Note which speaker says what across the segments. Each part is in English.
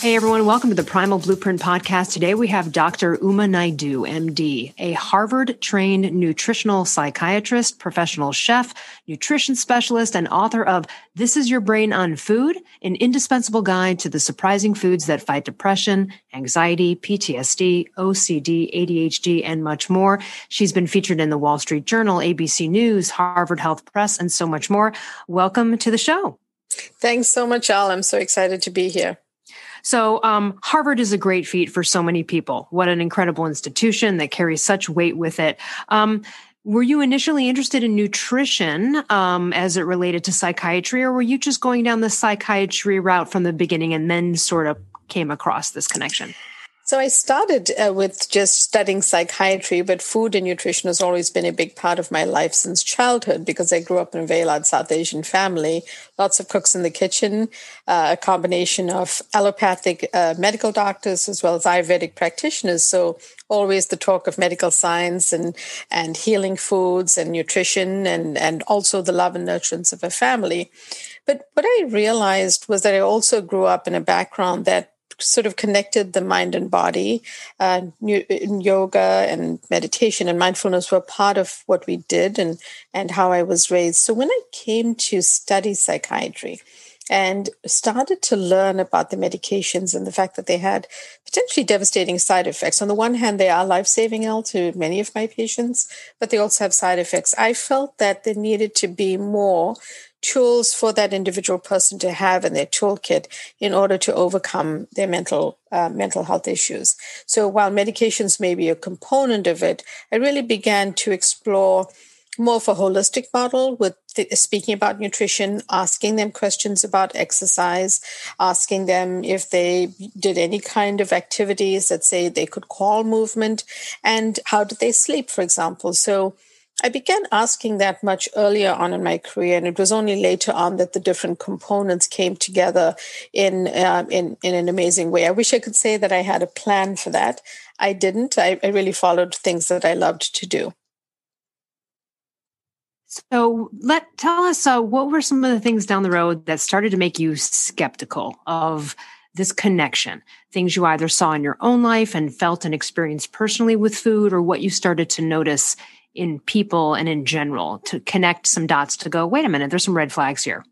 Speaker 1: Hey everyone, welcome to the Primal Blueprint podcast. Today we have Dr. Uma Naidoo, MD, a Harvard trained nutritional psychiatrist, professional chef, nutrition specialist, and author of This is Your Brain on Food, an indispensable guide to the surprising foods that fight depression, anxiety, PTSD, OCD, ADHD, and much more. She's been featured in the Wall Street Journal, ABC News, Harvard Health Press, and so much more. Welcome to the show.
Speaker 2: Thanks so much, Elle. I'm so excited to be here.
Speaker 1: So, um, Harvard is a great feat for so many people. What an incredible institution that carries such weight with it. Um, were you initially interested in nutrition um, as it related to psychiatry, or were you just going down the psychiatry route from the beginning and then sort of came across this connection?
Speaker 2: So I started uh, with just studying psychiatry, but food and nutrition has always been a big part of my life since childhood because I grew up in a very large South Asian family. Lots of cooks in the kitchen, uh, a combination of allopathic uh, medical doctors as well as Ayurvedic practitioners. So always the talk of medical science and and healing foods and nutrition and and also the love and nurturance of a family. But what I realized was that I also grew up in a background that sort of connected the mind and body. Uh, yoga and meditation and mindfulness were part of what we did and, and how I was raised. So when I came to study psychiatry, and started to learn about the medications and the fact that they had potentially devastating side effects. On the one hand, they are life saving, to many of my patients, but they also have side effects. I felt that there needed to be more tools for that individual person to have in their toolkit in order to overcome their mental uh, mental health issues. So while medications may be a component of it, I really began to explore more of a holistic model with the, speaking about nutrition, asking them questions about exercise, asking them if they did any kind of activities that say they could call movement, and how did they sleep, for example. So I began asking that much earlier on in my career, and it was only later on that the different components came together in uh, in in an amazing way. I wish I could say that I had a plan for that. I didn't. I, I really followed things that I loved to do.
Speaker 1: So, let tell us uh, what were some of the things down the road that started to make you skeptical of this connection things you either saw in your own life and felt and experienced personally with food or what you started to notice in people and in general to connect some dots to go, wait a minute, there's some red flags here.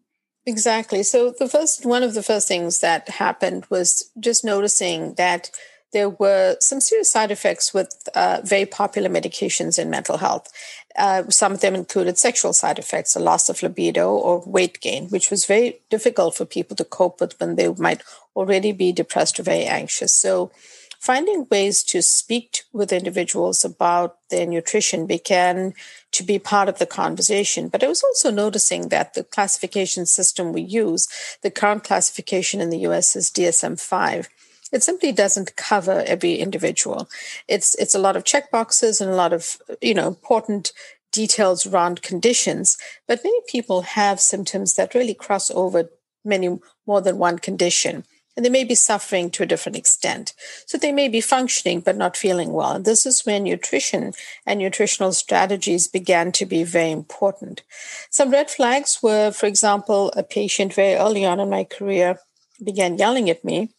Speaker 2: Exactly. So the first one of the first things that happened was just noticing that there were some serious side effects with uh, very popular medications in mental health. Uh, some of them included sexual side effects, a loss of libido or weight gain, which was very difficult for people to cope with when they might already be depressed or very anxious. So finding ways to speak with individuals about their nutrition began to be part of the conversation. But I was also noticing that the classification system we use, the current classification in the US is DSM 5 it simply doesn't cover every individual. It's it's a lot of check boxes and a lot of you know important details around conditions, but many people have symptoms that really cross over many more than one condition and they may be suffering to a different extent. So they may be functioning but not feeling well. And this is when nutrition and nutritional strategies began to be very important. Some red flags were, for example, a patient very early on in my career began yelling at me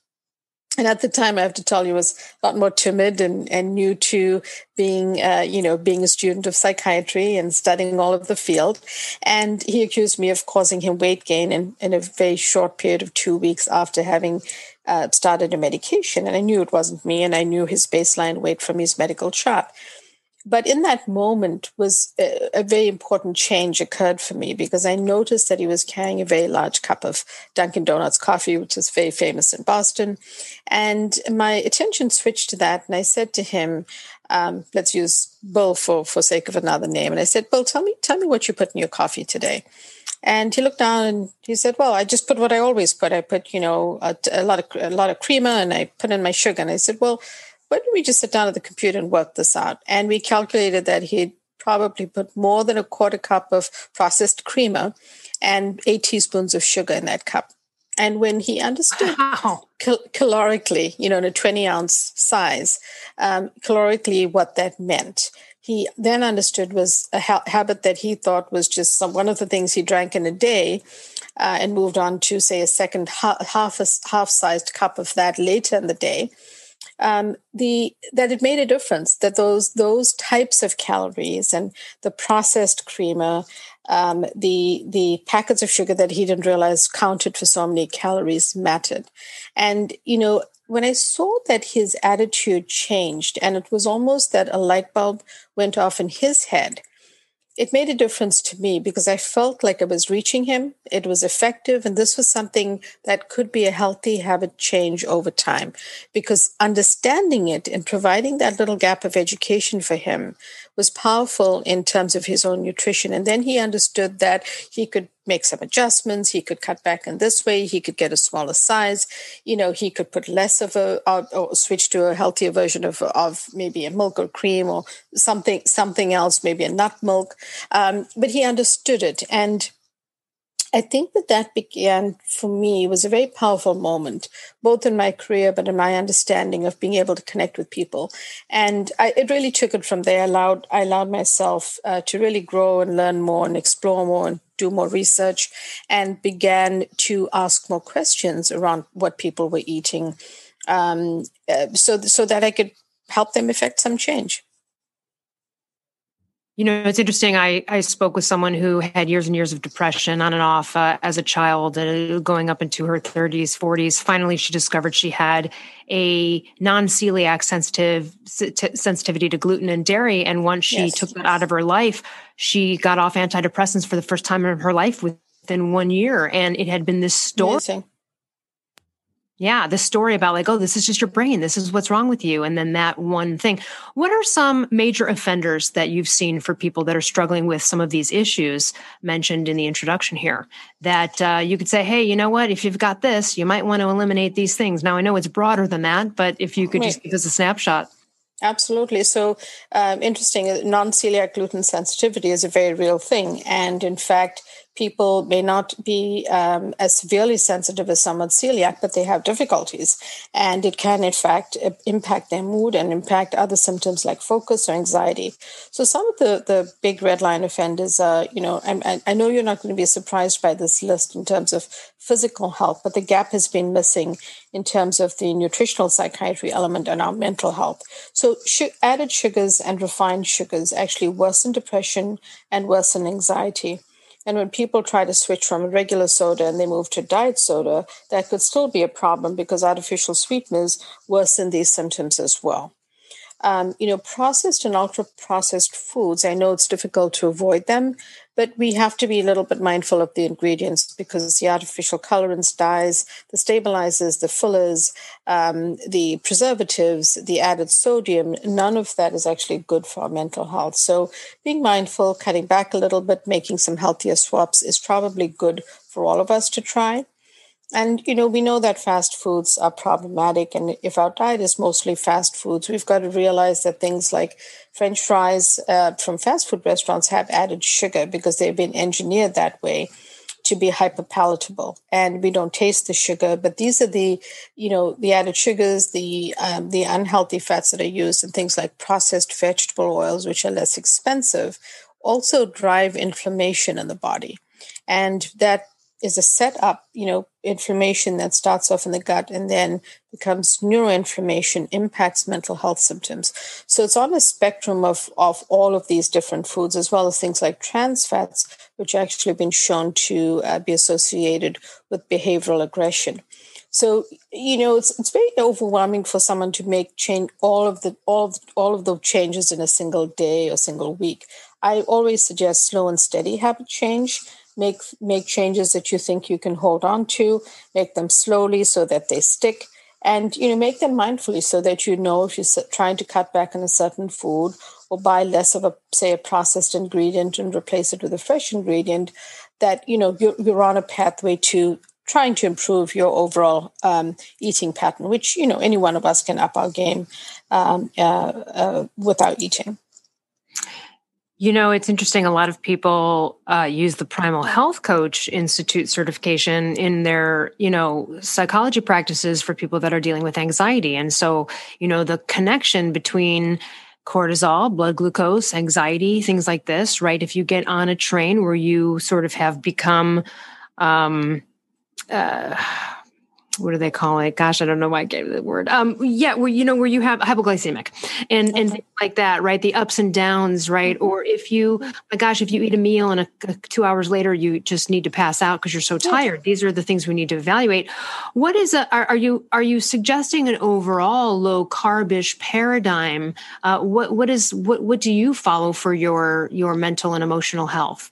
Speaker 2: and at the time, I have to tell you, was a lot more timid and, and new to being, uh, you know, being a student of psychiatry and studying all of the field. And he accused me of causing him weight gain in, in a very short period of two weeks after having uh, started a medication. And I knew it wasn't me, and I knew his baseline weight from his medical chart but in that moment was a, a, very important change occurred for me because I noticed that he was carrying a very large cup of Dunkin' Donuts coffee, which is very famous in Boston. And my attention switched to that. And I said to him, um, let's use Bill for, for sake of another name. And I said, Bill, tell me, tell me what you put in your coffee today. And he looked down and he said, "Well, I just put what I always put. I put, you know, a, a lot of a lot of creamer, and I put in my sugar." And I said, "Well, why don't we just sit down at the computer and work this out? And we calculated that he'd probably put more than a quarter cup of processed creamer and eight teaspoons of sugar in that cup. And when he understood wow. cal- calorically, you know, in a 20 ounce size, um, calorically what that meant, he then understood was a ha- habit that he thought was just some, one of the things he drank in a day uh, and moved on to, say, a second ha- half, a, half sized cup of that later in the day. Um, the that it made a difference that those those types of calories and the processed creamer um, the the packets of sugar that he didn't realize counted for so many calories mattered. And you know, when I saw that his attitude changed, and it was almost that a light bulb went off in his head, it made a difference to me because I felt like I was reaching him. It was effective. And this was something that could be a healthy habit change over time because understanding it and providing that little gap of education for him was powerful in terms of his own nutrition. And then he understood that he could make some adjustments. He could cut back in this way. He could get a smaller size. You know, he could put less of a or, or, switch to a healthier version of of maybe a milk or cream or something something else, maybe a nut milk. Um, but he understood it, and I think that that began for me was a very powerful moment, both in my career, but in my understanding of being able to connect with people. And I, it really took it from there. I allowed, I allowed myself uh, to really grow and learn more and explore more and do more research and began to ask more questions around what people were eating um, uh, so, so that I could help them effect some change.
Speaker 1: You know, it's interesting. I, I spoke with someone who had years and years of depression on and off uh, as a child, uh, going up into her 30s, 40s. Finally, she discovered she had a non celiac sensitive sensitivity to gluten and dairy. And once she yes, took that out of her life, she got off antidepressants for the first time in her life within one year. And it had been this story. Amazing yeah, the story about like, oh, this is just your brain. This is what's wrong with you. And then that one thing. What are some major offenders that you've seen for people that are struggling with some of these issues mentioned in the introduction here? That uh, you could say, hey, you know what? If you've got this, you might want to eliminate these things. Now, I know it's broader than that, but if you could just give us a snapshot.
Speaker 2: Absolutely. So, um, interesting. Uh, non celiac gluten sensitivity is a very real thing. And in fact, people may not be um, as severely sensitive as someone celiac, but they have difficulties. And it can, in fact, impact their mood and impact other symptoms like focus or anxiety. So, some of the, the big red line offenders are, you know, I, I know you're not going to be surprised by this list in terms of physical health, but the gap has been missing in terms of the nutritional psychiatry element and our mental health. So, added sugars and refined sugars actually worsen depression and worsen anxiety. And when people try to switch from regular soda and they move to diet soda, that could still be a problem because artificial sweeteners worsen these symptoms as well. Um, you know, processed and ultra processed foods, I know it's difficult to avoid them, but we have to be a little bit mindful of the ingredients because the artificial colorants, dyes, the stabilizers, the fillers, um, the preservatives, the added sodium, none of that is actually good for our mental health. So being mindful, cutting back a little bit, making some healthier swaps is probably good for all of us to try. And, you know, we know that fast foods are problematic. And if our diet is mostly fast foods, we've got to realize that things like French fries uh, from fast food restaurants have added sugar because they've been engineered that way to be hyper palatable and we don't taste the sugar but these are the you know the added sugars the um, the unhealthy fats that are used and things like processed vegetable oils which are less expensive also drive inflammation in the body and that is a setup, you know, inflammation that starts off in the gut and then becomes neuroinflammation, impacts mental health symptoms. So it's on a spectrum of, of all of these different foods, as well as things like trans fats, which actually been shown to uh, be associated with behavioral aggression. So you know, it's it's very overwhelming for someone to make change all of the all of, all of the changes in a single day or single week. I always suggest slow and steady habit change make make changes that you think you can hold on to make them slowly so that they stick and you know make them mindfully so that you know if you're trying to cut back on a certain food or buy less of a say a processed ingredient and replace it with a fresh ingredient that you know you're, you're on a pathway to trying to improve your overall um, eating pattern which you know any one of us can up our game um, uh, uh, without eating
Speaker 1: You know, it's interesting. A lot of people uh, use the Primal Health Coach Institute certification in their, you know, psychology practices for people that are dealing with anxiety. And so, you know, the connection between cortisol, blood glucose, anxiety, things like this, right? If you get on a train where you sort of have become, um, uh, what do they call it? Gosh, I don't know why I gave the word. Um, yeah, where you know where you have hypoglycemic and and things like that, right? The ups and downs, right? Mm-hmm. Or if you, my gosh, if you eat a meal and a, a two hours later you just need to pass out because you're so tired. These are the things we need to evaluate. What is a? Are, are you are you suggesting an overall low carbish paradigm? Uh, what what is what what do you follow for your your mental and emotional health?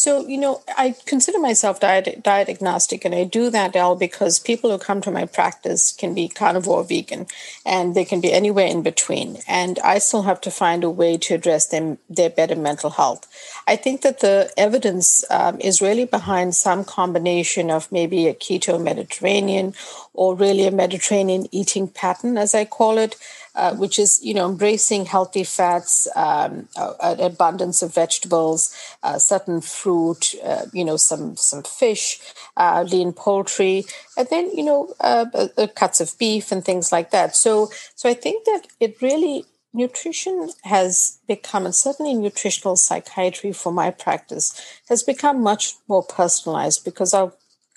Speaker 2: So, you know, I consider myself diet, diet agnostic, and I do that all because people who come to my practice can be carnivore vegan and they can be anywhere in between. And I still have to find a way to address them, their better mental health. I think that the evidence um, is really behind some combination of maybe a keto Mediterranean or really a Mediterranean eating pattern, as I call it uh, which is you know embracing healthy fats, um, an abundance of vegetables, uh, certain fruit, uh, you know some some fish, uh, lean poultry, and then you know uh, cuts of beef and things like that. So so I think that it really nutrition has become, and certainly nutritional psychiatry for my practice, has become much more personalized because our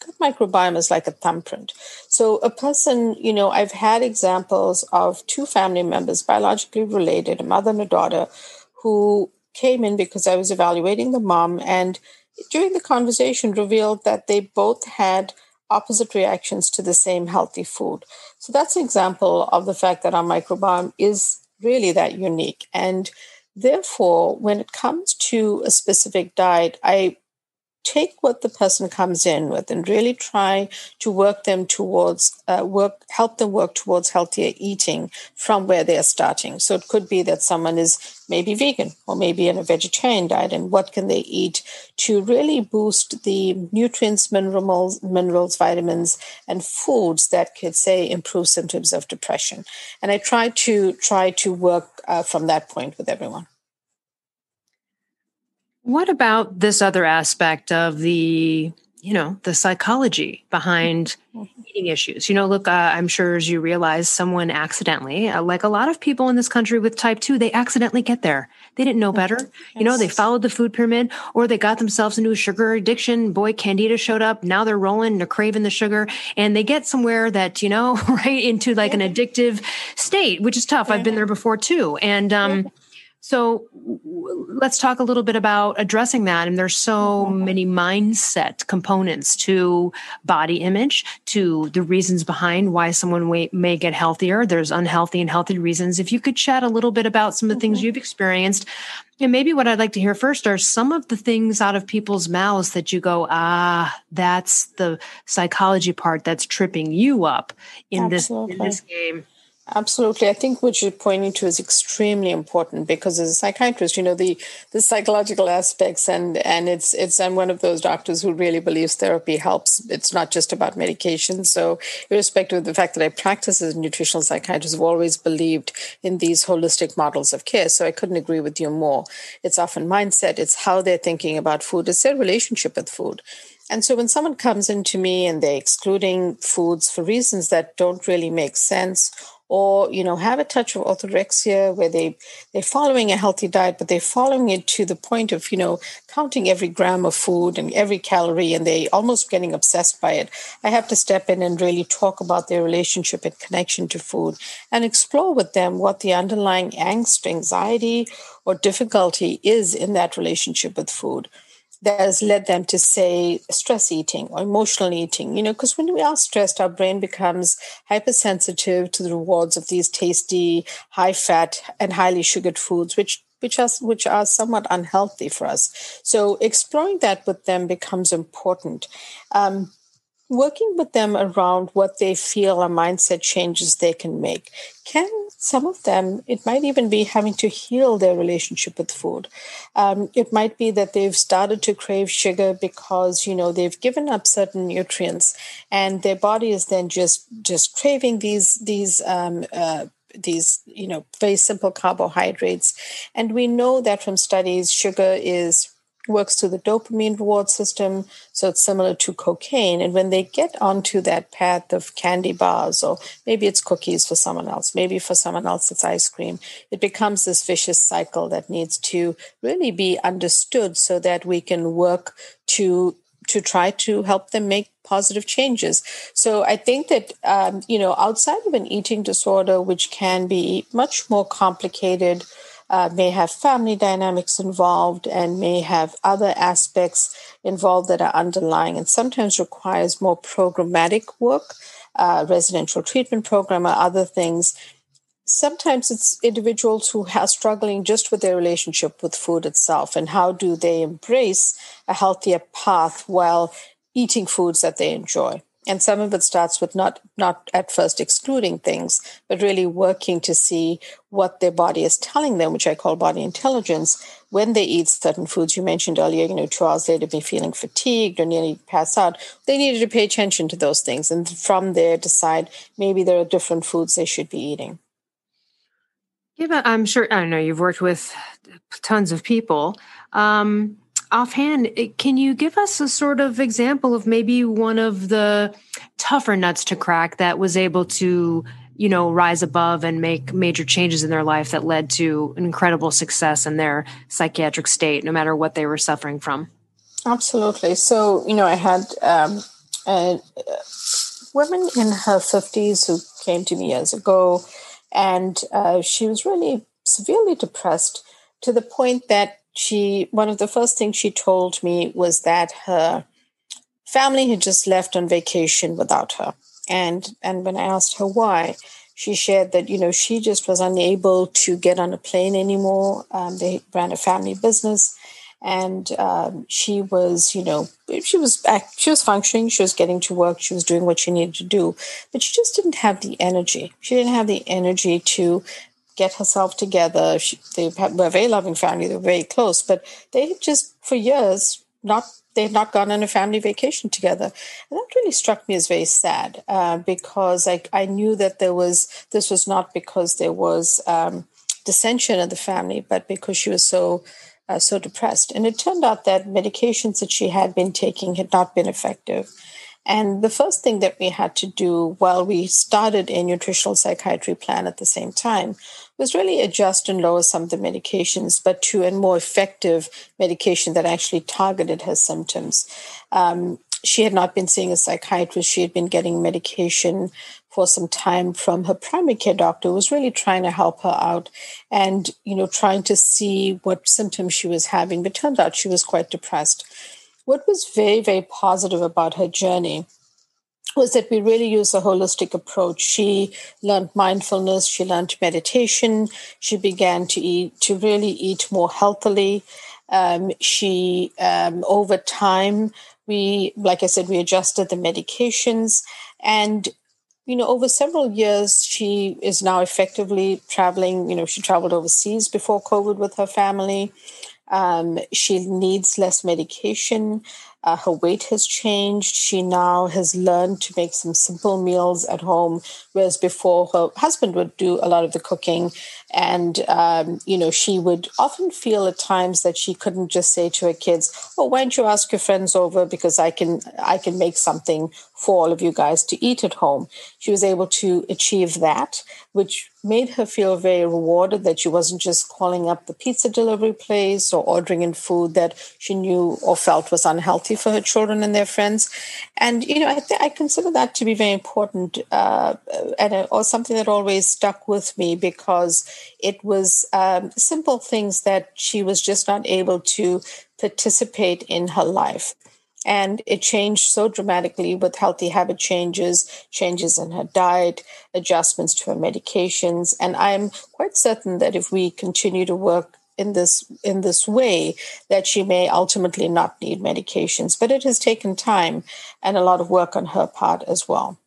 Speaker 2: gut microbiome is like a thumbprint. So a person, you know, I've had examples of two family members, biologically related, a mother and a daughter, who came in because I was evaluating the mom and during the conversation revealed that they both had opposite reactions to the same healthy food. So that's an example of the fact that our microbiome is really that unique. And therefore, when it comes to a specific diet, I take what the person comes in with and really try to work them towards uh, work help them work towards healthier eating from where they're starting. So it could be that someone is maybe vegan or maybe in a vegetarian diet and what can they eat to really boost the nutrients minerals minerals vitamins and foods that could say improve symptoms of depression. And i try to try to work uh, from that point with everyone
Speaker 1: what about this other aspect of the, you know, the psychology behind eating issues? You know, look, uh, I'm sure as you realize, someone accidentally, uh, like a lot of people in this country with type 2, they accidentally get there. They didn't know better. Yes. You know, they followed the food pyramid or they got themselves into a sugar addiction. Boy, Candida showed up. Now they're rolling, they're craving the sugar and they get somewhere that, you know, right into like yeah. an addictive state, which is tough. Yeah. I've been there before too. And, um, yeah so let's talk a little bit about addressing that. And there's so mm-hmm. many mindset components to body image, to the reasons behind why someone may get healthier. There's unhealthy and healthy reasons. If you could chat a little bit about some of the things mm-hmm. you've experienced, and maybe what I'd like to hear first are some of the things out of people's mouths that you go, ah, that's the psychology part that's tripping you up in this in this game.
Speaker 2: Absolutely. I think what you're pointing to is extremely important because as a psychiatrist, you know, the, the psychological aspects and, and it's, it's, I'm one of those doctors who really believes therapy helps. It's not just about medication. So irrespective of the fact that I practice as a nutritional psychiatrist, I've always believed in these holistic models of care. So I couldn't agree with you more. It's often mindset. It's how they're thinking about food. It's their relationship with food. And so when someone comes into me and they're excluding foods for reasons that don't really make sense or you know have a touch of orthorexia where they they're following a healthy diet but they're following it to the point of you know counting every gram of food and every calorie and they almost getting obsessed by it. I have to step in and really talk about their relationship and connection to food and explore with them what the underlying angst anxiety or difficulty is in that relationship with food that has led them to say stress eating or emotional eating you know because when we are stressed our brain becomes hypersensitive to the rewards of these tasty high fat and highly sugared foods which which are which are somewhat unhealthy for us. So exploring that with them becomes important. Um, working with them around what they feel are mindset changes they can make. Can some of them it might even be having to heal their relationship with food. Um, it might be that they've started to crave sugar because you know they've given up certain nutrients and their body is then just just craving these these um, uh, these you know very simple carbohydrates. And we know that from studies sugar is works through the dopamine reward system so it's similar to cocaine and when they get onto that path of candy bars or maybe it's cookies for someone else maybe for someone else it's ice cream it becomes this vicious cycle that needs to really be understood so that we can work to to try to help them make positive changes. So I think that, um, you know, outside of an eating disorder, which can be much more complicated, uh, may have family dynamics involved and may have other aspects involved that are underlying and sometimes requires more programmatic work, uh, residential treatment program or other things. Sometimes it's individuals who are struggling just with their relationship with food itself and how do they embrace a healthier path while eating foods that they enjoy and some of it starts with not not at first excluding things but really working to see what their body is telling them which i call body intelligence when they eat certain foods you mentioned earlier you know two hours later be feeling fatigued or nearly pass out they needed to pay attention to those things and from there decide maybe there are different foods they should be eating
Speaker 1: yeah, I'm sure. I know you've worked with tons of people. Um, offhand, eh, can you give us a sort of example of maybe one of the tougher nuts to crack that was able to, you know, rise above and make major changes in their life that led to incredible success in their psychiatric state, no matter what they were suffering from?
Speaker 2: Absolutely. So, you know, I had um, a, a woman in her 50s who came to me years ago and uh, she was really severely depressed to the point that she, one of the first things she told me was that her family had just left on vacation without her. And, and when I asked her why, she shared that you know she just was unable to get on a plane anymore. Um, they ran a family business, and um, she was you know she was she was functioning she was getting to work she was doing what she needed to do but she just didn't have the energy she didn't have the energy to get herself together she, they were a very loving family they were very close but they just for years not they had not gone on a family vacation together and that really struck me as very sad uh, because I, I knew that there was this was not because there was um, dissension in the family but because she was so uh, so depressed. And it turned out that medications that she had been taking had not been effective. And the first thing that we had to do while we started a nutritional psychiatry plan at the same time was really adjust and lower some of the medications, but to a more effective medication that actually targeted her symptoms. Um, she had not been seeing a psychiatrist. She had been getting medication for some time from her primary care doctor who was really trying to help her out and you know trying to see what symptoms she was having but turned out she was quite depressed what was very very positive about her journey was that we really used a holistic approach she learned mindfulness she learned meditation she began to eat to really eat more healthily um, she um, over time we like i said we adjusted the medications and you know, over several years, she is now effectively traveling. You know, she traveled overseas before COVID with her family. Um, she needs less medication. Uh, her weight has changed. She now has learned to make some simple meals at home, whereas before her husband would do a lot of the cooking. And, um, you know, she would often feel at times that she couldn't just say to her kids, oh, why don't you ask your friends over because I can, I can make something for all of you guys to eat at home. She was able to achieve that, which made her feel very rewarded that she wasn't just calling up the pizza delivery place or ordering in food that she knew or felt was unhealthy for her children and their friends. And, you know, I, th- I consider that to be very important uh, and uh, or something that always stuck with me because it was um, simple things that she was just not able to participate in her life. And it changed so dramatically with healthy habit changes, changes in her diet, adjustments to her medications. And I'm quite certain that if we continue to work in this in this way that she may ultimately not need medications but it has taken time and a lot of work on her part as well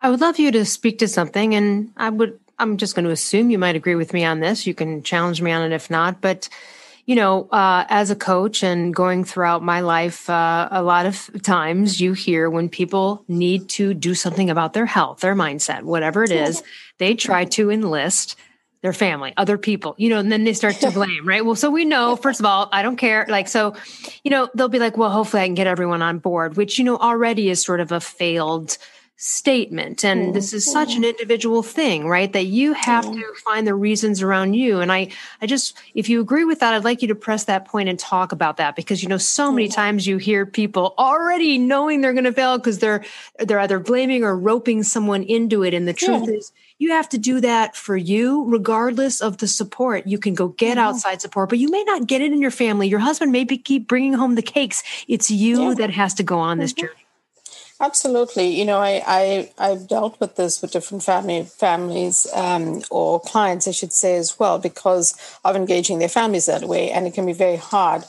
Speaker 1: i would love you to speak to something and i would i'm just going to assume you might agree with me on this you can challenge me on it if not but you know, uh, as a coach and going throughout my life, uh, a lot of times you hear when people need to do something about their health, their mindset, whatever it is, they try to enlist their family, other people, you know, and then they start to blame, right? Well, so we know, first of all, I don't care. Like, so, you know, they'll be like, well, hopefully I can get everyone on board, which, you know, already is sort of a failed statement. And mm-hmm. this is such an individual thing right? That you have mm-hmm. to find the reasons around you. And i i just if you agree with that i'd like you to press that point and talk about that because you know so many times you hear people already knowing they're going to fail because they're they're either blaming or roping someone into it. And the truth yeah. is you have to do that for you regardless of the support. You can go get outside support but you may not get it in your family. Your husband may be, keep bringing home the cakes. It's you yeah. that has to go on this mm-hmm. journey
Speaker 2: Absolutely. You know, I, I, I've dealt with this with different family families um, or clients, I should say, as well, because of engaging their families that way. And it can be very hard.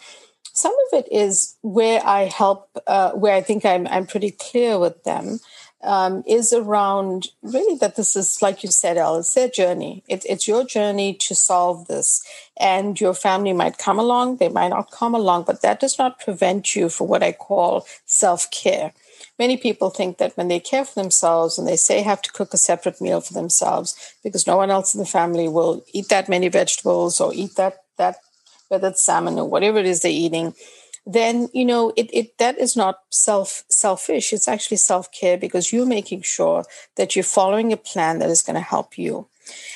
Speaker 2: Some of it is where I help, uh, where I think I'm, I'm pretty clear with them. Um, is around really that this is, like you said, Elle, it's their journey. It, it's your journey to solve this. And your family might come along, they might not come along, but that does not prevent you for what I call self care many people think that when they care for themselves and they say have to cook a separate meal for themselves because no one else in the family will eat that many vegetables or eat that that whether it's salmon or whatever it is they're eating then you know it, it that is not self selfish. It's actually self-care because you're making sure that you're following a plan that is going to help you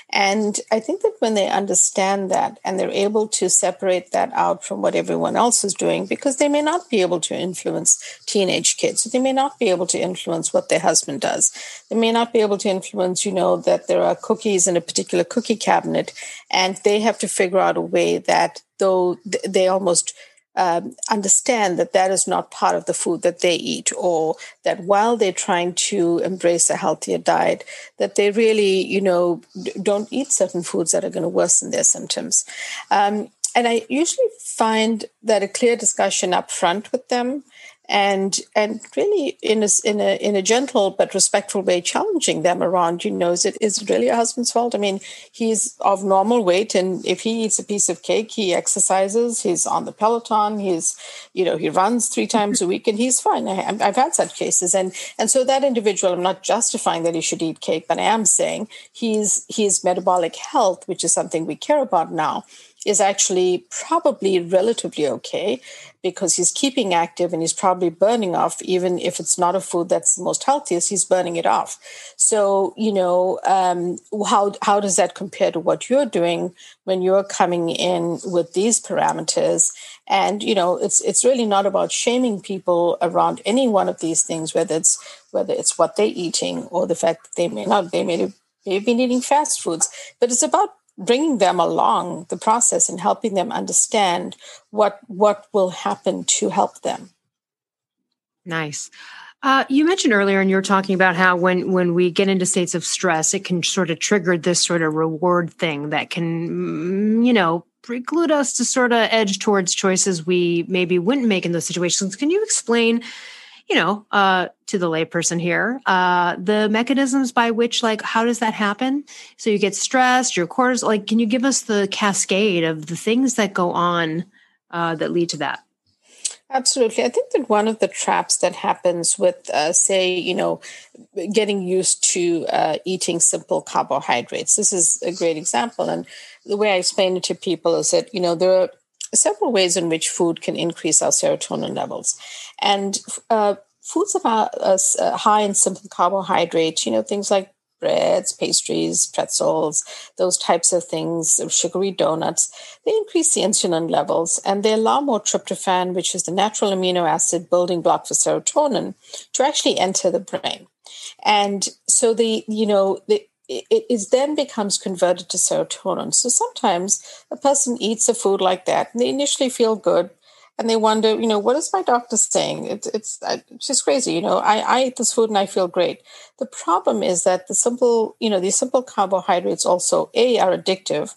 Speaker 2: and I think that when they understand that and they're able to separate that out from what everyone else is doing, because they may not be able to influence teenage kids, they may not be able to influence what their husband does. They may not be able to influence, you know, that there are cookies in a particular cookie cabinet, and they have to figure out a way that though they almost um, understand that that is not part of the food that they eat, or that while they're trying to embrace a healthier diet, that they really, you know, don't eat certain foods that are going to worsen their symptoms. Um, and I usually find that a clear discussion up front with them and and really in a, in a in a gentle but respectful way challenging them around you know is it is it really a husband's fault? I mean he's of normal weight and if he eats a piece of cake he exercises he's on the peloton he's you know he runs three times a week and he's fine. I, have had such cases. And and so that individual i'm not justifying that he should eat cake but i am saying he's his metabolic health which is something we care about now is actually probably relatively okay because he's keeping active and he's probably burning off, even if it's not a food that's the most healthiest, he's burning it off. So, you know, um, how, how does that compare to what you're doing when you're coming in with these parameters? And, you know, it's, it's really not about shaming people around any one of these things, whether it's, whether it's what they're eating or the fact that they may not, they may have, been eating fast foods, but it's about bringing them along the process and helping them understand what what will happen to help them.
Speaker 1: Nice. Uh, you mentioned earlier and you were talking about how when when we get into states of stress it can sort of trigger this sort of reward thing that can mm, you know preclude us to sort of edge towards choices we maybe wouldn't make in those situations. Can you explain you know, uh, to the layperson here, uh, the mechanisms by which, like, how does that happen? So you get stressed, your cortisol. Like, can you give us the cascade of the things that go on uh, that lead to that?
Speaker 2: Absolutely. I think that one of the traps that happens with, uh, say, you know, getting used to uh, eating simple carbohydrates, this is a great example. And the way I explain it to people is that, you know, there are several ways in which food can increase our serotonin levels. And uh, foods that are uh, high in simple carbohydrates, you know, things like breads, pastries, pretzels, those types of things, sugary donuts, they increase the insulin levels and they allow more tryptophan, which is the natural amino acid building block for serotonin, to actually enter the brain. And so the, you know, the it is then becomes converted to serotonin. So sometimes a person eats a food like that and they initially feel good and they wonder, you know, what is my doctor saying? It's, it's, just crazy. You know, I, I eat this food and I feel great. The problem is that the simple, you know, these simple carbohydrates also, A, are addictive.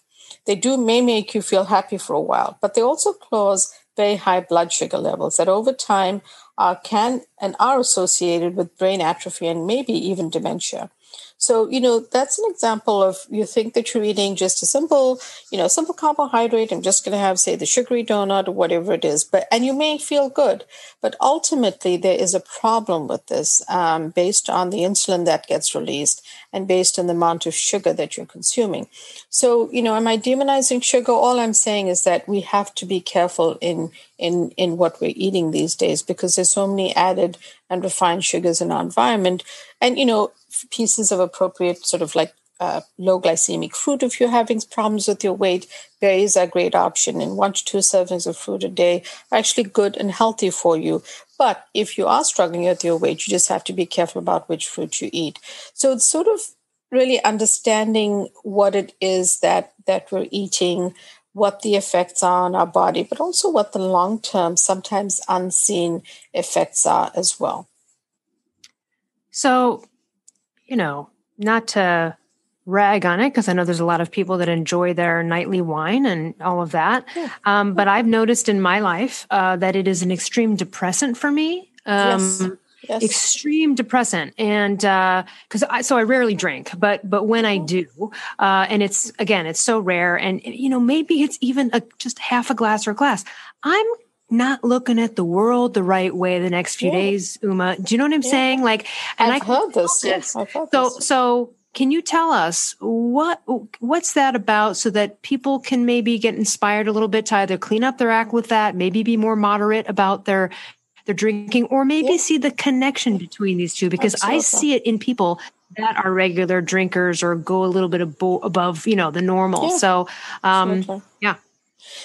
Speaker 2: They do may make you feel happy for a while, but they also cause very high blood sugar levels that over time are, can and are associated with brain atrophy and maybe even dementia. So, you know, that's an example of you think that you're eating just a simple, you know, simple carbohydrate. I'm just going to have, say, the sugary donut or whatever it is. But, and you may feel good. But ultimately, there is a problem with this um, based on the insulin that gets released and based on the amount of sugar that you're consuming. So, you know, am I demonizing sugar? All I'm saying is that we have to be careful in in in what we're eating these days because there's so many added and refined sugars in our environment. And you know, pieces of appropriate sort of like uh, low glycemic fruit if you're having problems with your weight. Berries are a great option, and one to two servings of fruit a day are actually good and healthy for you. But if you are struggling with your weight, you just have to be careful about which fruit you eat. So it's sort of really understanding what it is that that we're eating, what the effects are on our body, but also what the long term, sometimes unseen effects are as well.
Speaker 1: So, you know, not to rag on it because I know there's a lot of people that enjoy their nightly wine and all of that. Yeah. Um, but I've noticed in my life uh, that it is an extreme depressant for me. Um, yes. Yes. extreme depressant and because uh, i so i rarely drink but but when i do uh, and it's again it's so rare and you know maybe it's even a, just half a glass or a glass i'm not looking at the world the right way the next few yeah. days uma do you know what i'm yeah. saying like
Speaker 2: and I've i heard this,
Speaker 1: yes I've so this. so can you tell us what what's that about so that people can maybe get inspired a little bit to either clean up their act with that, maybe be more moderate about their their drinking, or maybe yeah. see the connection between these two? Because Absolutely. I see it in people that are regular drinkers or go a little bit above, you know, the normal. Yeah. So, um, yeah.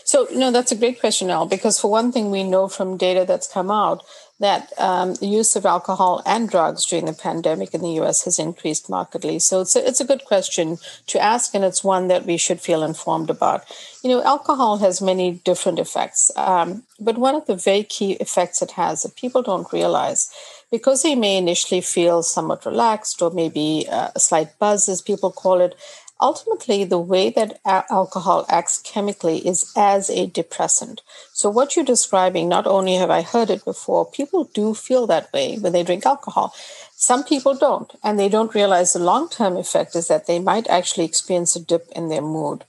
Speaker 2: So, no, that's a great question, Elle, because for one thing, we know from data that's come out that um, the use of alcohol and drugs during the pandemic in the US has increased markedly. So it's a, it's a good question to ask, and it's one that we should feel informed about. You know, alcohol has many different effects, um, but one of the very key effects it has that people don't realize because they may initially feel somewhat relaxed or maybe uh, a slight buzz, as people call it, ultimately the way that alcohol acts chemically is as a depressant. So what you're describing not only have i heard it before people do feel that way when they drink alcohol. Some people don't and they don't realize the long-term effect is that they might actually experience a dip in their mood.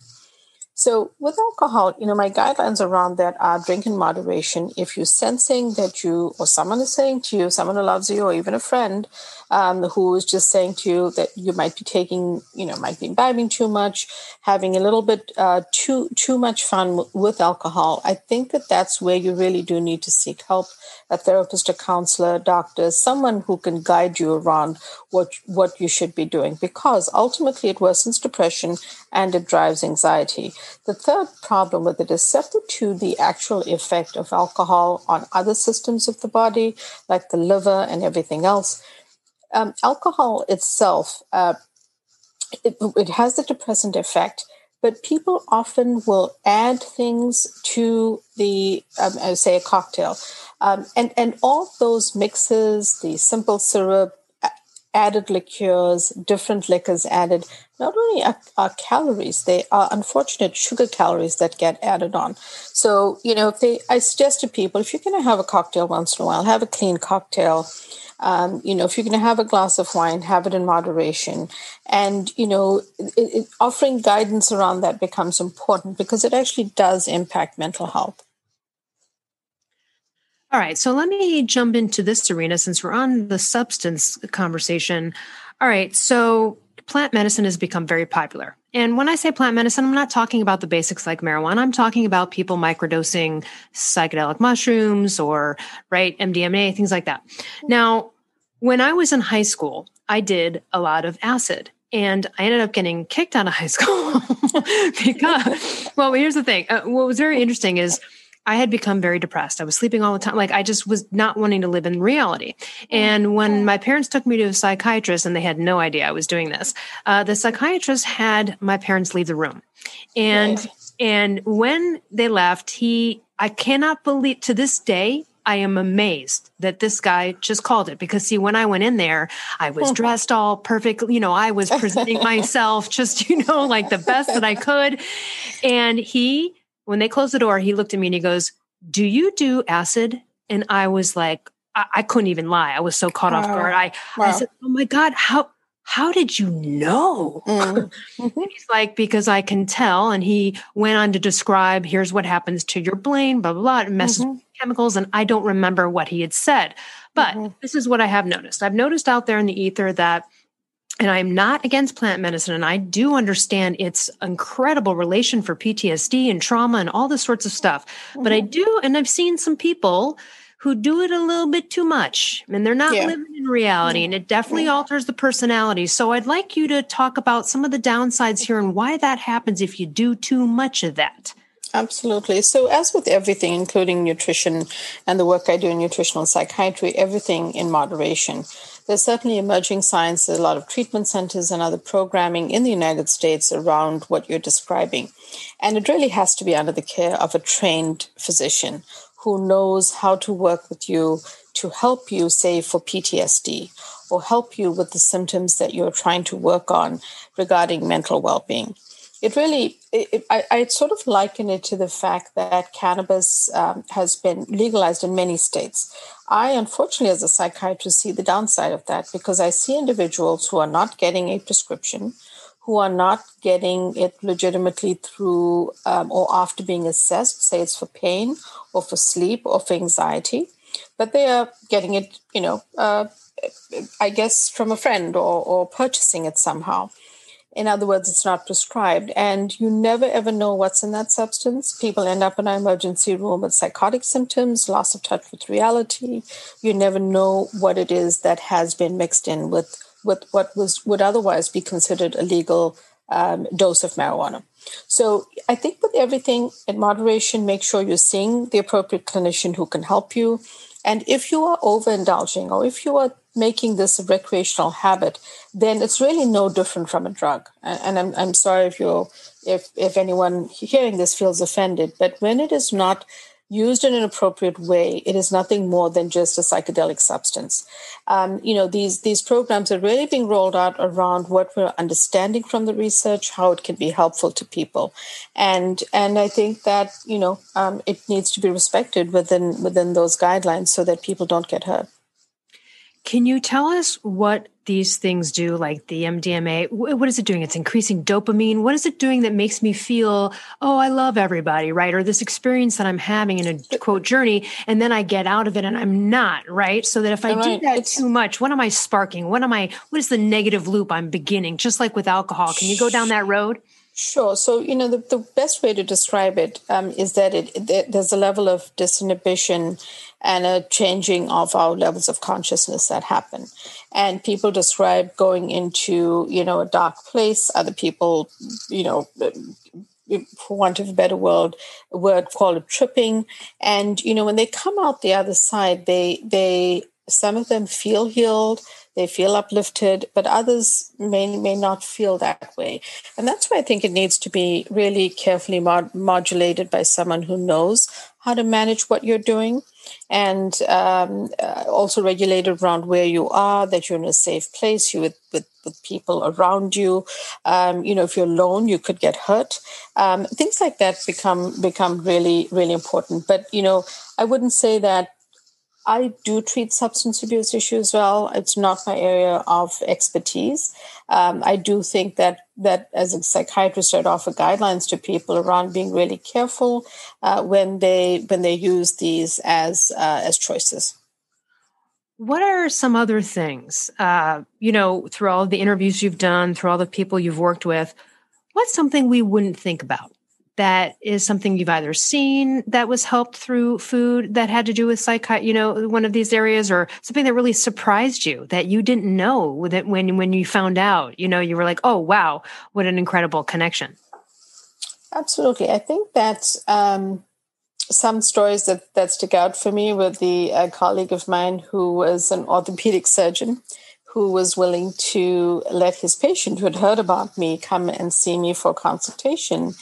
Speaker 2: So with alcohol, you know, my guidelines around that are drink in moderation. If you're sensing that you or someone is saying to you, someone who loves you, or even a friend um, who is just saying to you that you might be taking, you know, might be imbibing too much, having a little bit uh, too too much fun with alcohol, I think that that's where you really do need to seek help a therapist, a counselor, a doctor, someone who can guide you around what what you should be doing because ultimately it worsens depression and it drives anxiety. The third problem with it is separate to the actual effect of alcohol on other systems of the body, like the liver and everything else. Um, alcohol itself, uh, it, it has the depressant effect but people often will add things to the um, would say a cocktail. Um, and, and all those mixes, the simple syrup, added liqueurs, different liquors added, not only are, are, calories, they are unfortunate sugar calories that get added on. So, you know, if they, I suggest to people, if you're going to have a cocktail once in a while, have a clean cocktail. Um, you know, if you're going to have a glass of wine, have it in moderation. And, you know, it, it, offering guidance around that becomes important because it actually does impact mental health.
Speaker 1: All right, so let me jump into this arena since we're on the substance conversation. All right, so plant medicine has become very popular. And when I say plant medicine, I'm not talking about the basics like marijuana. I'm talking about people microdosing psychedelic mushrooms or, right, MDMA, things like that. Now, when I was in high school, I did a lot of acid. And I ended up getting kicked out of high school because, well, here's the thing. Uh, what was very interesting is I had become very depressed. I was sleeping all the time. Like I just was not wanting to live in reality. And when my parents took me to a psychiatrist and they had no idea I was doing this, uh, the psychiatrist had my parents leave the room. And, and when they left, he, I cannot believe to this day, I am amazed that this guy just called it because see, when I went in there, I was dressed all perfect. You know, I was presenting myself just, you know, like the best that I could. And he when they closed the door, he looked at me and he goes, Do you do acid? And I was like, I, I couldn't even lie. I was so caught wow. off guard. I, wow. I said, Oh my God, how how did you know? Mm. Mm-hmm. he's like, because I can tell. And he went on to describe here's what happens to your brain, blah, blah, blah. It messes mm-hmm. with chemicals. And I don't remember what he had said. But mm-hmm. this is what I have noticed. I've noticed out there in the ether that and I'm not against plant medicine, and I do understand its incredible relation for PTSD and trauma and all this sorts of stuff. Mm-hmm. But I mm-hmm. do, and I've seen some people who do it a little bit too much and they're not yeah. living in reality and it definitely yeah. alters the personality. So I'd like you to talk about some of the downsides here and why that happens if you do too much of that.
Speaker 2: Absolutely. So, as with everything, including nutrition and the work I do in nutritional psychiatry, everything in moderation. There's certainly emerging science, there's a lot of treatment centers and other programming in the United States around what you're describing. And it really has to be under the care of a trained physician who knows how to work with you to help you, say, for PTSD or help you with the symptoms that you're trying to work on regarding mental well being. It really, it, I, I sort of liken it to the fact that cannabis um, has been legalized in many states. I, unfortunately, as a psychiatrist, see the downside of that because I see individuals who are not getting a prescription, who are not getting it legitimately through um, or after being assessed, say it's for pain or for sleep or for anxiety, but they are getting it, you know, uh, I guess from a friend or, or purchasing it somehow. In other words, it's not prescribed. And you never ever know what's in that substance. People end up in an emergency room with psychotic symptoms, loss of touch with reality. You never know what it is that has been mixed in with with what was would otherwise be considered a legal um, dose of marijuana. So I think with everything in moderation, make sure you're seeing the appropriate clinician who can help you. And if you are overindulging or if you are making this a recreational habit, then it's really no different from a drug. And I'm, I'm sorry if you're if if anyone hearing this feels offended, but when it is not used in an appropriate way, it is nothing more than just a psychedelic substance. Um, you know, these these programs are really being rolled out around what we're understanding from the research, how it can be helpful to people, and and I think that you know um, it needs to be respected within within those guidelines so that people don't get hurt.
Speaker 1: Can you tell us what these things do, like the MDMA? What is it doing? It's increasing dopamine. What is it doing that makes me feel, oh, I love everybody, right? Or this experience that I'm having in a quote journey, and then I get out of it and I'm not, right? So that if I right. do that it's, too much, what am I sparking? What am I, what is the negative loop I'm beginning? Just like with alcohol. Can you go down that road?
Speaker 2: Sure. So, you know, the, the best way to describe it um, is that it, it, there's a level of disinhibition and a changing of our levels of consciousness that happen. And people describe going into, you know, a dark place. Other people, you know, for want of a better word, word called it tripping. And, you know, when they come out the other side, they, they, some of them feel healed they feel uplifted, but others may may not feel that way, and that's why I think it needs to be really carefully mod- modulated by someone who knows how to manage what you're doing, and um, uh, also regulated around where you are, that you're in a safe place, you with with, with people around you. Um, you know, if you're alone, you could get hurt. Um, things like that become become really really important. But you know, I wouldn't say that I do treat substance abuse issues well. It's not my area of expertise. Um, I do think that that as a psychiatrist, I'd offer guidelines to people around being really careful uh, when they when they use these as uh, as choices.
Speaker 1: What are some other things? Uh, you know, through all the interviews you've done, through all the people you've worked with, what's something we wouldn't think about? That is something you've either seen that was helped through food that had to do with psychiatry, you know, one of these areas, or something that really surprised you that you didn't know that when when you found out, you know, you were like, oh wow, what an incredible connection.
Speaker 2: Absolutely, I think that um, some stories that that stick out for me with the colleague of mine who was an orthopedic surgeon who was willing to let his patient who had heard about me come and see me for consultation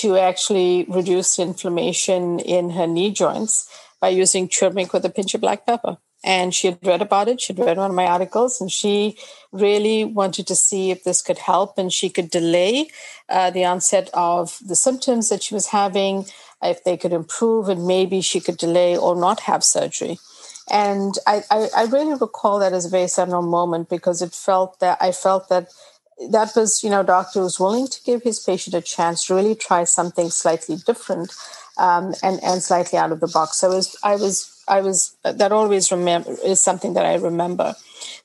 Speaker 2: to actually reduce inflammation in her knee joints by using turmeric with a pinch of black pepper. And she had read about it. She'd read one of my articles, and she really wanted to see if this could help and she could delay uh, the onset of the symptoms that she was having, if they could improve, and maybe she could delay or not have surgery. And I, I, I really recall that as a very seminal moment because it felt that I felt that that was, you know, doctor was willing to give his patient a chance to really try something slightly different um, and and slightly out of the box. So I was I was I was that always remember is something that I remember.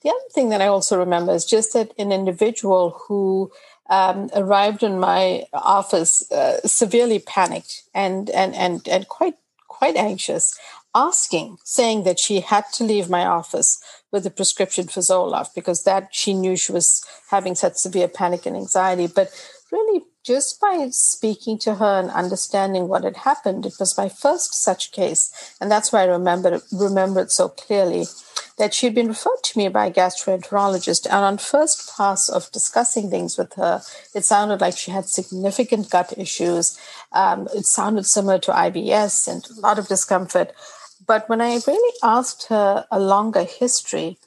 Speaker 2: The other thing that I also remember is just that an individual who um, arrived in my office uh, severely panicked and and and and quite quite anxious, asking, saying that she had to leave my office with a prescription for Zoloft because that she knew she was having such severe panic and anxiety. But really, just by speaking to her and understanding what had happened, it was my first such case, and that's why I remember remember it so clearly. That she'd been referred to me by a gastroenterologist, and on first pass of discussing things with her, it sounded like she had significant gut issues. Um, it sounded similar to IBS and a lot of discomfort. But when I really asked her a longer history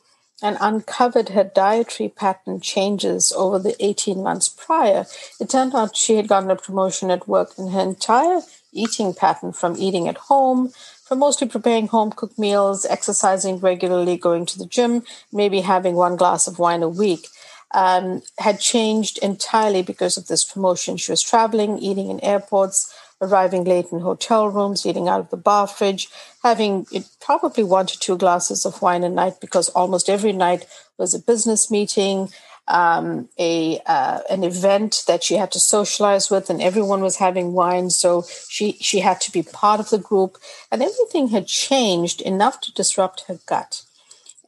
Speaker 2: and uncovered her dietary pattern changes over the 18 months prior, it turned out she had gotten a promotion at work and her entire eating pattern from eating at home, from mostly preparing home cooked meals, exercising regularly, going to the gym, maybe having one glass of wine a week. Um, had changed entirely because of this promotion. She was traveling, eating in airports, arriving late in hotel rooms, eating out of the bar fridge, having probably one to two glasses of wine a night because almost every night was a business meeting, um, a uh, an event that she had to socialize with, and everyone was having wine, so she she had to be part of the group, and everything had changed enough to disrupt her gut.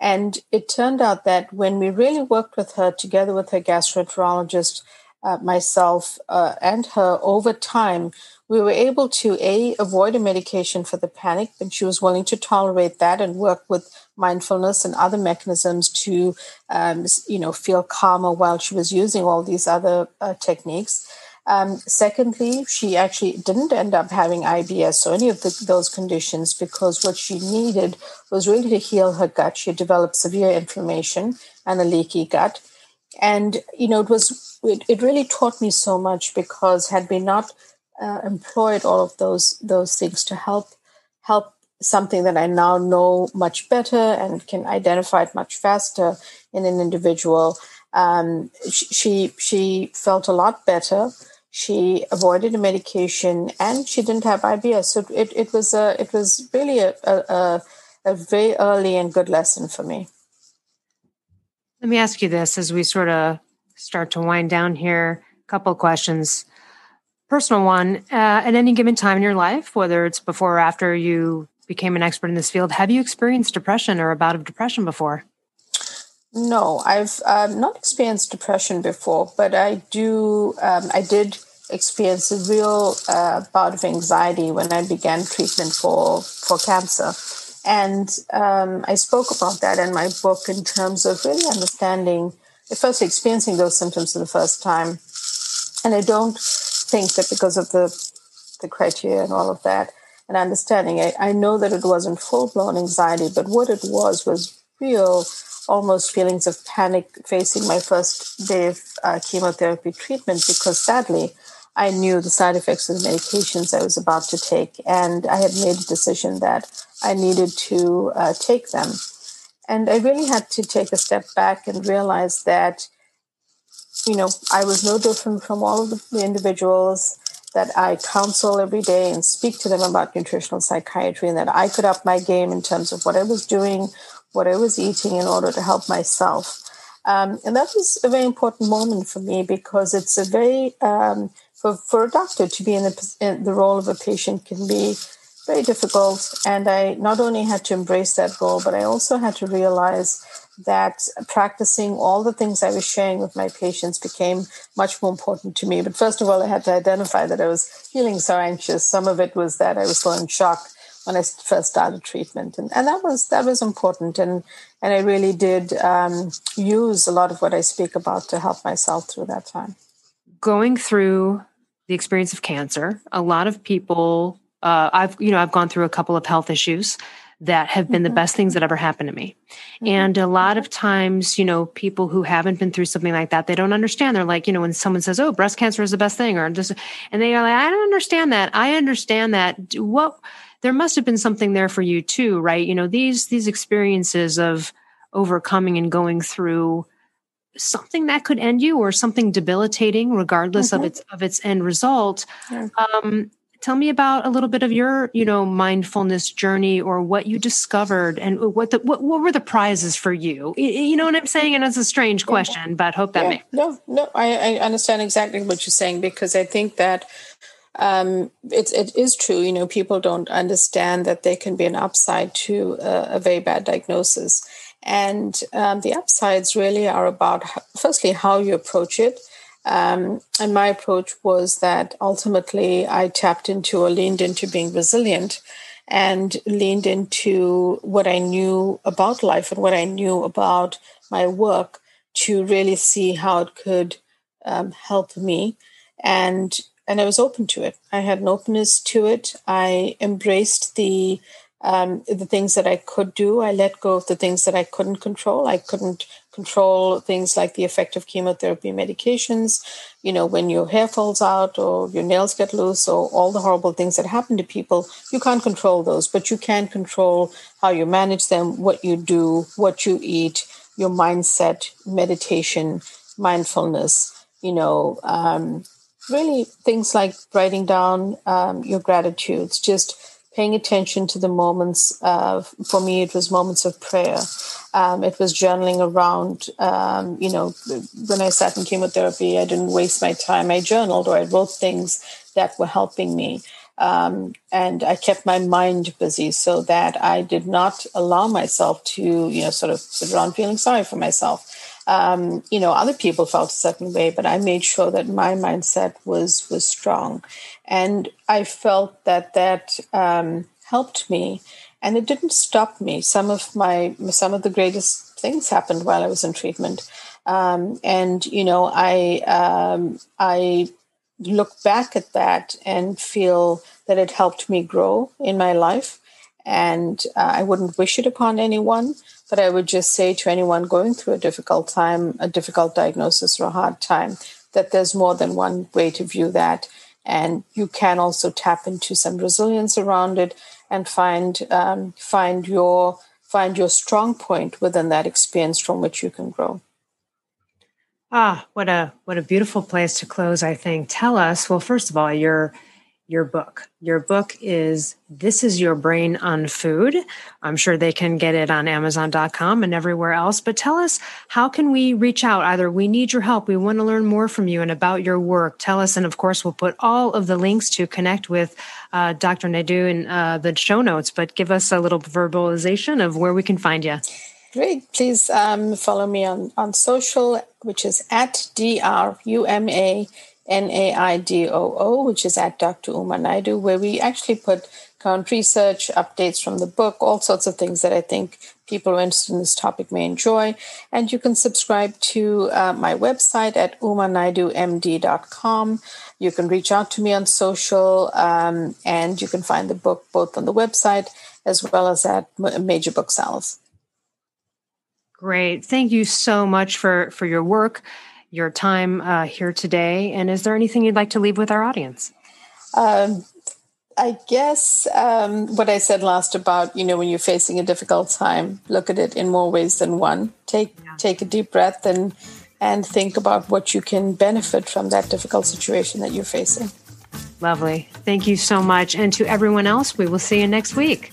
Speaker 2: And it turned out that when we really worked with her together with her gastroenterologist, uh, myself, uh, and her over time, we were able to a avoid a medication for the panic and she was willing to tolerate that and work with mindfulness and other mechanisms to um, you know feel calmer while she was using all these other uh, techniques. Um, secondly she actually didn't end up having ibs or any of the, those conditions because what she needed was really to heal her gut. She developed severe inflammation and a leaky gut. And you know it was it, it really taught me so much because had we not uh, employed all of those those things to help help something that I now know much better and can identify it much faster in an individual. Um, she she felt a lot better. She avoided a medication and she didn't have IBS. So it, it was a it was really a, a, a very early and good lesson for me.
Speaker 1: Let me ask you this as we sort of start to wind down here. A couple questions personal one uh, at any given time in your life whether it's before or after you became an expert in this field have you experienced depression or a bout of depression before?
Speaker 2: No i've um, not experienced depression before but i do um, i did experience a real uh, bout of anxiety when i began treatment for for cancer. And um, i spoke about that in my book in terms of really understanding first experiencing those symptoms for the first time. And i don't think that because of the the criteria and all of that and understanding, I, I know that it wasn't full blown anxiety, but what it was was real, almost feelings of panic facing my first day of uh, chemotherapy treatment because sadly, I knew the side effects of the medications I was about to take, and I had made a decision that I needed to uh, take them. And I really had to take a step back and realize that you know, I was no different from all of the individuals that I counsel every day and speak to them about nutritional psychiatry, and that I could up my game in terms of what I was doing, what I was eating in order to help myself. Um, and that was a very important moment for me because it's a very, um, for, for a doctor to be in the, in the role of a patient can be very difficult. And I not only had to embrace that role, but I also had to realize that practicing all the things I was sharing with my patients became much more important to me. But first of all, I had to identify that I was feeling so anxious. Some of it was that I was still in shock when I first started treatment, and, and that was that was important. And and I really did um, use a lot of what I speak about to help myself through that time.
Speaker 1: Going through the experience of cancer, a lot of people. Uh, I've you know I've gone through a couple of health issues that have been mm-hmm. the best things that ever happened to me. Mm-hmm. And a lot of times, you know, people who haven't been through something like that, they don't understand. They're like, you know, when someone says, "Oh, breast cancer is the best thing," or just, and they are like, "I don't understand that. I understand that." What there must have been something there for you too, right? You know, these these experiences of overcoming and going through something that could end you or something debilitating regardless mm-hmm. of its of its end result yeah. um, tell me about a little bit of your you know mindfulness journey or what you discovered and what the what, what were the prizes for you you know what i'm saying and it's a strange question but hope that yeah. makes
Speaker 2: no no I, I understand exactly what you're saying because i think that um, it's it is true. You know, people don't understand that there can be an upside to a, a very bad diagnosis, and um, the upsides really are about, firstly, how you approach it. Um, and my approach was that ultimately I tapped into or leaned into being resilient and leaned into what I knew about life and what I knew about my work to really see how it could um, help me. And and I was open to it. I had an openness to it. I embraced the um, the things that I could do. I let go of the things that I couldn't control. I couldn't control things like the effect of chemotherapy medications. You know, when your hair falls out or your nails get loose or all the horrible things that happen to people, you can't control those, but you can control how you manage them, what you do, what you eat, your mindset, meditation, mindfulness, you know, um, really things like writing down um, your gratitudes, just paying attention to the moments. for me, it was moments of prayer. Um, it was journaling around, um, you know, when I sat in chemotherapy, I didn't waste my time. I journaled or I wrote things that were helping me. Um, and I kept my mind busy so that I did not allow myself to, you know, sort of sit around feeling sorry for myself. Um, you know, other people felt a certain way, but I made sure that my mindset was was strong, and I felt that that um, helped me, and it didn't stop me. Some of my some of the greatest things happened while I was in treatment, um, and you know, I um, I look back at that and feel that it helped me grow in my life, and uh, I wouldn't wish it upon anyone. But I would just say to anyone going through a difficult time, a difficult diagnosis or a hard time, that there's more than one way to view that. And you can also tap into some resilience around it and find um, find your find your strong point within that experience from which you can grow.
Speaker 1: Ah, what a what a beautiful place to close, I think. Tell us, well, first of all, you're your book. Your book is This is Your Brain on Food. I'm sure they can get it on Amazon.com and everywhere else. But tell us, how can we reach out? Either we need your help, we want to learn more from you and about your work. Tell us, and of course, we'll put all of the links to connect with uh, Dr. Naidoo in uh, the show notes. But give us a little verbalization of where we can find you.
Speaker 2: Great. Please um, follow me on, on social, which is at D R U M A N A I D O O, which is at Dr. Uma Naidoo, where we actually put current research, updates from the book, all sorts of things that I think people who are interested in this topic may enjoy. And you can subscribe to uh, my website at umanaidoomd.com. You can reach out to me on social, um, and you can find the book both on the website as well as at major booksellers.
Speaker 1: Great. Thank you so much for, for your work your time uh, here today. And is there anything you'd like to leave with our audience?
Speaker 2: Um, I guess um, what I said last about you know when you're facing a difficult time, look at it in more ways than one. Take yeah. take a deep breath and and think about what you can benefit from that difficult situation that you're facing.
Speaker 1: Lovely. Thank you so much. And to everyone else, we will see you next week.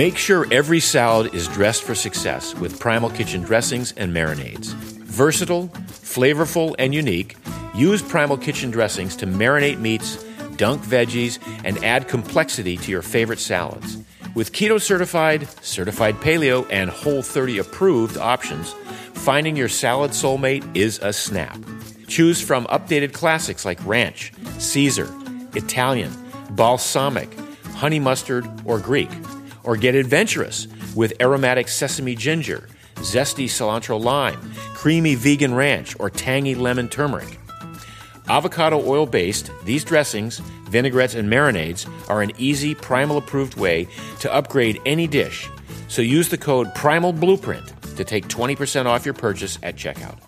Speaker 3: Make sure every salad is dressed for success with Primal Kitchen dressings and marinades. Versatile, flavorful, and unique, use Primal Kitchen dressings to marinate meats, dunk veggies, and add complexity to your favorite salads. With keto certified, certified paleo, and whole 30 approved options, finding your salad soulmate is a snap. Choose from updated classics like ranch, Caesar, Italian, balsamic, honey mustard, or Greek or get adventurous with aromatic sesame ginger, zesty cilantro lime, creamy vegan ranch, or tangy lemon turmeric. Avocado oil based, these dressings, vinaigrettes, and marinades are an easy, primal approved way to upgrade any dish. So use the code Primal Blueprint to take 20% off your purchase at checkout.